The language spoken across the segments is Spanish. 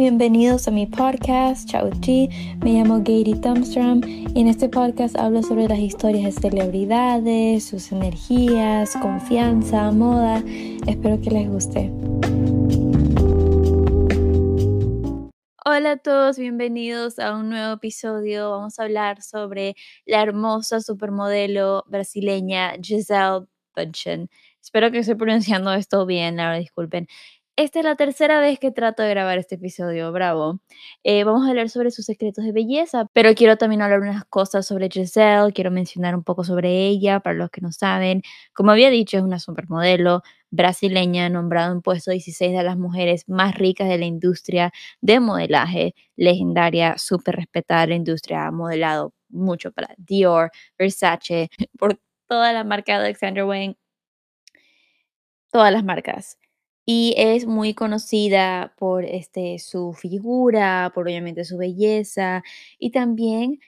Bienvenidos a mi podcast Chao G. Me llamo Gary Thumbstrom y en este podcast hablo sobre las historias de celebridades, sus energías, confianza, moda. Espero que les guste. Hola a todos, bienvenidos a un nuevo episodio. Vamos a hablar sobre la hermosa supermodelo brasileña Giselle Bündchen. Espero que esté pronunciando esto bien, ahora disculpen. Esta es la tercera vez que trato de grabar este episodio, bravo. Eh, vamos a hablar sobre sus secretos de belleza, pero quiero también hablar unas cosas sobre Giselle, quiero mencionar un poco sobre ella, para los que no saben. Como había dicho, es una supermodelo brasileña nombrada en puesto 16 de las mujeres más ricas de la industria de modelaje, legendaria, súper respetada la industria, ha modelado mucho para Dior, Versace, por toda la marca de Alexander Wang, todas las marcas y es muy conocida por este, su figura, por obviamente su belleza y también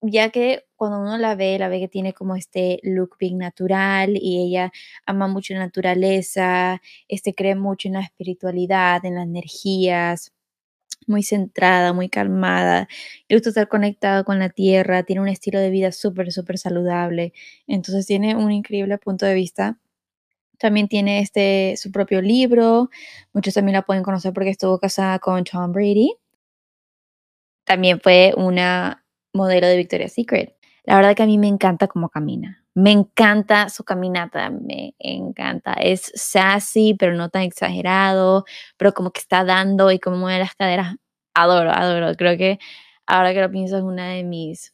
ya que cuando uno la ve, la ve que tiene como este look bien natural y ella ama mucho la naturaleza, este, cree mucho en la espiritualidad, en las energías, muy centrada, muy calmada, le gusta estar conectado con la tierra, tiene un estilo de vida súper, súper saludable, entonces tiene un increíble punto de vista también tiene este, su propio libro. Muchos también la pueden conocer porque estuvo casada con Tom Brady. También fue una modelo de Victoria's Secret. La verdad que a mí me encanta cómo camina. Me encanta su caminata, me encanta. Es sassy, pero no tan exagerado, pero como que está dando y como mueve las caderas. Adoro, adoro. Creo que ahora que lo pienso es una de mis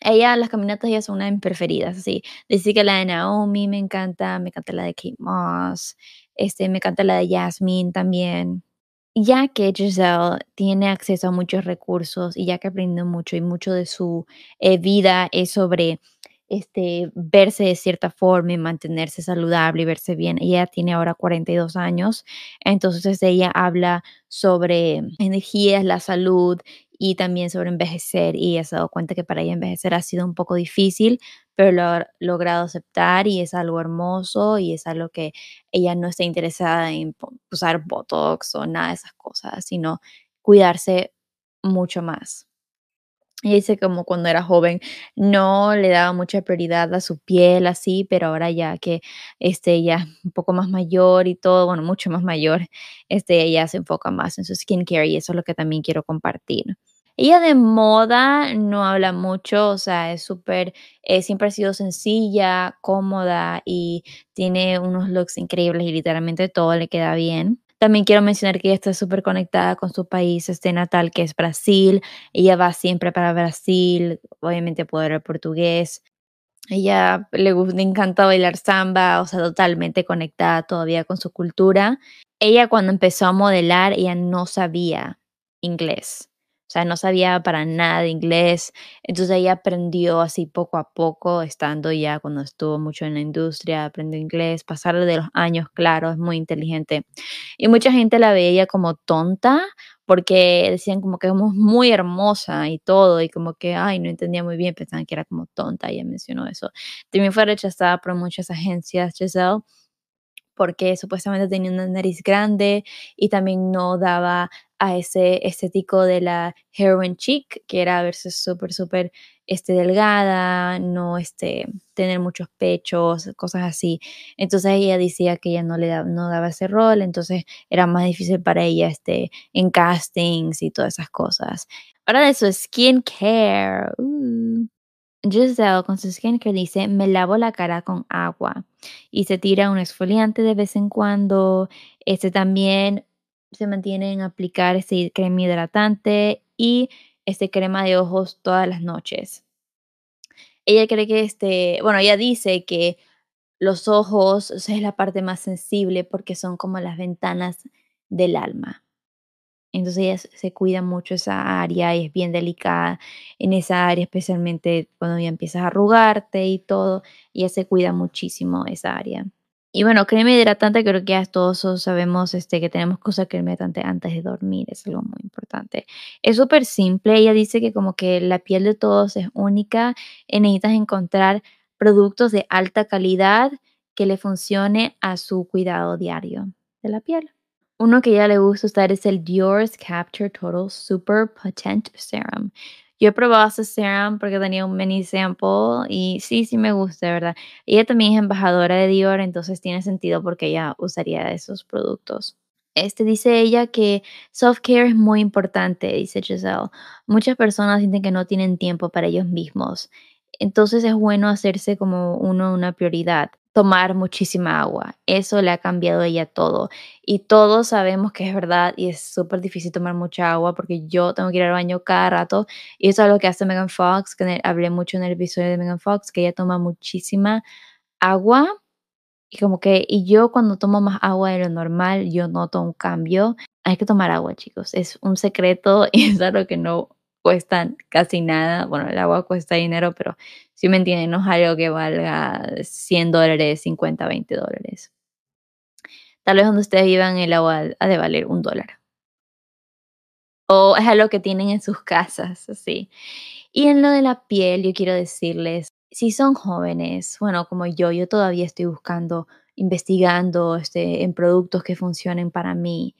ella, las caminatas ya son una de mis preferidas, así. Decir que la de Naomi me encanta, me encanta la de Kate Moss, este, me encanta la de Jasmine también. Ya que Giselle tiene acceso a muchos recursos y ya que aprendió mucho y mucho de su eh, vida es sobre este, verse de cierta forma y mantenerse saludable y verse bien. Ella tiene ahora 42 años, entonces ella habla sobre energías, la salud y también sobre envejecer y ella se ha dado cuenta que para ella envejecer ha sido un poco difícil, pero lo ha logrado aceptar y es algo hermoso y es algo que ella no está interesada en usar Botox o nada de esas cosas, sino cuidarse mucho más. Y dice como cuando era joven no le daba mucha prioridad a su piel así, pero ahora ya que este, ella es un poco más mayor y todo, bueno, mucho más mayor, este, ella se enfoca más en su skincare y eso es lo que también quiero compartir. Ella de moda no habla mucho, o sea, es súper, eh, siempre ha sido sencilla, cómoda y tiene unos looks increíbles y literalmente todo le queda bien. También quiero mencionar que ella está súper conectada con su país este natal, que es Brasil. Ella va siempre para Brasil, obviamente poder el portugués. Ella le, le encanta bailar samba, o sea, totalmente conectada todavía con su cultura. Ella cuando empezó a modelar, ella no sabía inglés. O sea, no sabía para nada de inglés. Entonces ella aprendió así poco a poco, estando ya cuando estuvo mucho en la industria, aprendió inglés, pasar de los años, claro, es muy inteligente. Y mucha gente la veía como tonta porque decían como que es muy hermosa y todo, y como que, ay, no entendía muy bien, pensaban que era como tonta, ella mencionó eso. También fue rechazada por muchas agencias, Giselle, porque supuestamente tenía una nariz grande y también no daba a ese estético de la heroin chic, que era verse súper, súper este, delgada, no este, tener muchos pechos, cosas así. Entonces ella decía que ella no le no daba ese rol, entonces era más difícil para ella este, en castings y todas esas cosas. Ahora de su skincare. Uh. Giselle con su skincare dice, me lavo la cara con agua y se tira un exfoliante de vez en cuando. Este también se mantiene en aplicar este crema hidratante y este crema de ojos todas las noches. Ella cree que este, bueno, ella dice que los ojos es la parte más sensible porque son como las ventanas del alma. Entonces ella se cuida mucho esa área y es bien delicada en esa área, especialmente cuando ya empiezas a arrugarte y todo. Ella se cuida muchísimo esa área. Y bueno, crema hidratante, creo que ya todos sabemos este, que tenemos que usar crema hidratante antes de dormir, es algo muy importante. Es súper simple, ella dice que como que la piel de todos es única y necesitas encontrar productos de alta calidad que le funcione a su cuidado diario de la piel. Uno que ya le gusta usar es el Dior's Capture Total Super Potent Serum. Yo he probado ese serum porque tenía un mini sample y sí, sí me gusta, verdad. Ella también es embajadora de Dior, entonces tiene sentido porque ella usaría esos productos. Este dice ella que self-care es muy importante, dice Giselle. Muchas personas sienten que no tienen tiempo para ellos mismos. Entonces es bueno hacerse como uno una prioridad tomar muchísima agua. Eso le ha cambiado a ella todo. Y todos sabemos que es verdad y es súper difícil tomar mucha agua porque yo tengo que ir al baño cada rato. Y eso es lo que hace Megan Fox, que hablé mucho en el episodio de Megan Fox, que ella toma muchísima agua. Y como que, y yo cuando tomo más agua de lo normal, yo noto un cambio. Hay que tomar agua, chicos. Es un secreto y es algo que no cuestan casi nada. Bueno, el agua cuesta dinero, pero si me entienden, no es algo que valga 100 dólares, 50, 20 dólares. Tal vez donde ustedes vivan el agua ha de valer un dólar. O es algo que tienen en sus casas, así. Y en lo de la piel, yo quiero decirles, si son jóvenes, bueno, como yo, yo todavía estoy buscando, investigando este, en productos que funcionen para mí.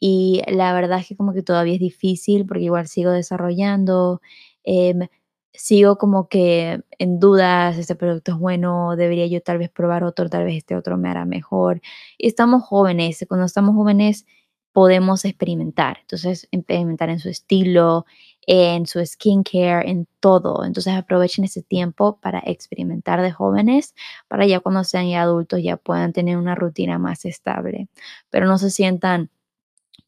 Y la verdad es que como que todavía es difícil porque igual sigo desarrollando, em, sigo como que en dudas, este producto es bueno, debería yo tal vez probar otro, tal vez este otro me hará mejor. Y estamos jóvenes, cuando estamos jóvenes podemos experimentar, entonces experimentar en su estilo, en su skincare, en todo. Entonces aprovechen ese tiempo para experimentar de jóvenes, para ya cuando sean ya adultos ya puedan tener una rutina más estable, pero no se sientan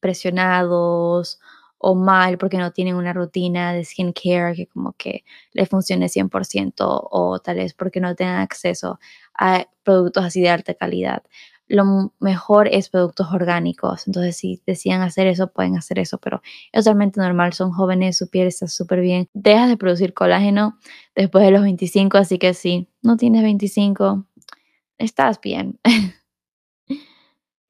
presionados o mal porque no tienen una rutina de skincare que como que les funcione 100% o tal vez porque no tengan acceso a productos así de alta calidad. Lo mejor es productos orgánicos, entonces si decían hacer eso, pueden hacer eso, pero es totalmente normal, son jóvenes, su piel está súper bien. Dejas de producir colágeno después de los 25, así que si no tienes 25, estás bien.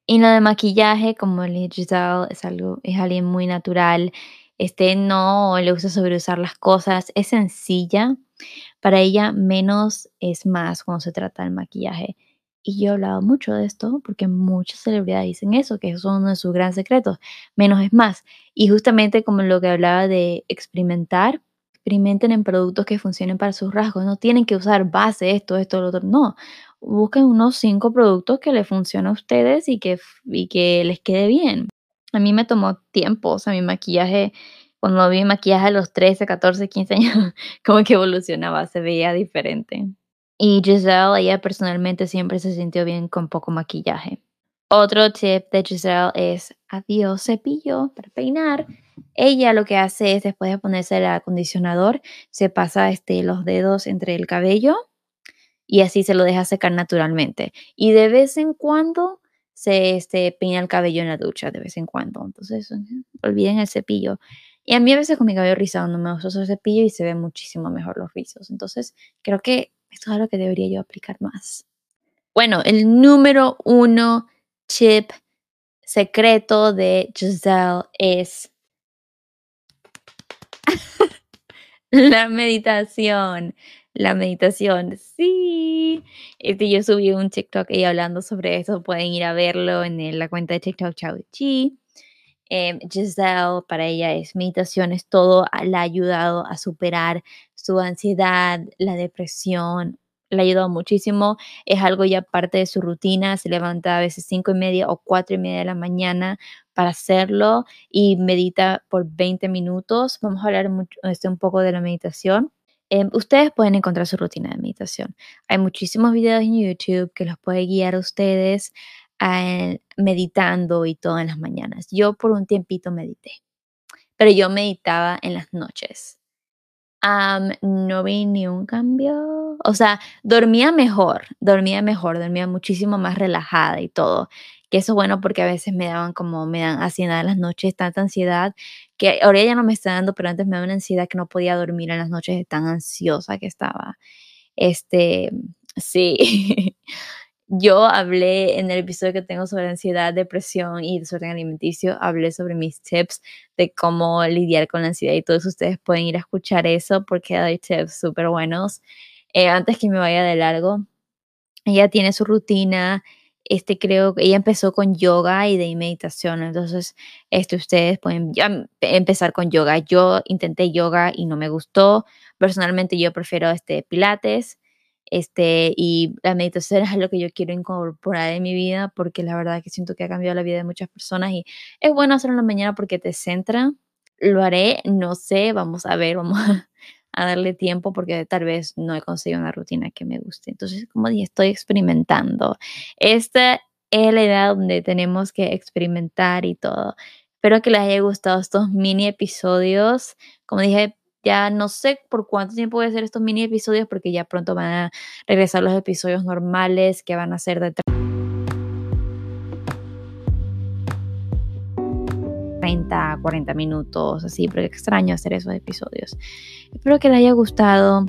Y lo de maquillaje, como le Giselle, es algo, es alguien muy natural. Este no le gusta sobreusar las cosas, es sencilla. Para ella, menos es más cuando se trata del maquillaje. Y yo he hablado mucho de esto porque muchas celebridades dicen eso, que eso es uno de sus grandes secretos. Menos es más. Y justamente como lo que hablaba de experimentar, experimenten en productos que funcionen para sus rasgos. No tienen que usar base, esto, esto, lo otro. No busquen unos cinco productos que les funcionen a ustedes y que, y que les quede bien. A mí me tomó tiempo, o sea, mi maquillaje, cuando vi maquillaje a los 13, 14, 15 años, como que evolucionaba, se veía diferente. Y Giselle, ella personalmente siempre se sintió bien con poco maquillaje. Otro tip de Giselle es adiós cepillo para peinar. Ella lo que hace es después de ponerse el acondicionador, se pasa este, los dedos entre el cabello y así se lo deja secar naturalmente. Y de vez en cuando se este, peina el cabello en la ducha, de vez en cuando. Entonces, olviden el cepillo. Y a mí a veces con mi cabello rizado no me uso el cepillo y se ven muchísimo mejor los rizos. Entonces, creo que esto es algo que debería yo aplicar más. Bueno, el número uno chip secreto de Giselle es la meditación la meditación. Sí. Este, yo subí un TikTok ahí hablando sobre eso. Pueden ir a verlo en la cuenta de TikTok Chao Chi. Eh, Giselle, para ella es meditación, es todo, la ha ayudado a superar su ansiedad, la depresión, le ha ayudado muchísimo, es algo ya parte de su rutina, se levanta a veces cinco y media o cuatro y media de la mañana para hacerlo y medita por 20 minutos. Vamos a hablar mucho, este, un poco de la meditación. Em, ustedes pueden encontrar su rutina de meditación. Hay muchísimos videos en YouTube que los puede guiar a ustedes eh, meditando y todo las mañanas. Yo por un tiempito medité, pero yo meditaba en las noches. no vi ni un cambio. O sea, dormía mejor, dormía mejor, dormía muchísimo más relajada y todo que eso es bueno porque a veces me daban como, me dan ansiedad en las noches, tanta ansiedad, que ahora ya no me está dando, pero antes me daba una ansiedad que no podía dormir en las noches de tan ansiosa que estaba. Este, sí. Yo hablé en el episodio que tengo sobre ansiedad, depresión y desorden alimenticio, hablé sobre mis tips de cómo lidiar con la ansiedad y todos ustedes pueden ir a escuchar eso porque hay tips súper buenos. Eh, antes que me vaya de largo, ella tiene su rutina, este creo que ella empezó con yoga y de meditación, entonces este, ustedes pueden ya empezar con yoga. Yo intenté yoga y no me gustó. Personalmente yo prefiero este pilates este, y la meditación es algo que yo quiero incorporar en mi vida porque la verdad que siento que ha cambiado la vida de muchas personas y es bueno hacerlo en la mañana porque te centra. Lo haré, no sé, vamos a ver, vamos a, darle tiempo porque tal vez no he conseguido una rutina que me guste. Entonces, como dije, estoy experimentando. Esta es la edad donde tenemos que experimentar y todo. Espero que les haya gustado estos mini episodios. Como dije, ya no sé por cuánto tiempo voy a hacer estos mini episodios porque ya pronto van a regresar los episodios normales que van a ser de 30 a 40 minutos, así, porque extraño hacer esos episodios. Espero que les haya gustado.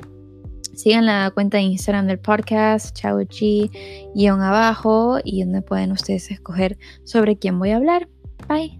Sigan la cuenta de Instagram del podcast, Chao Chi, guion abajo, y donde pueden ustedes escoger sobre quién voy a hablar. Bye.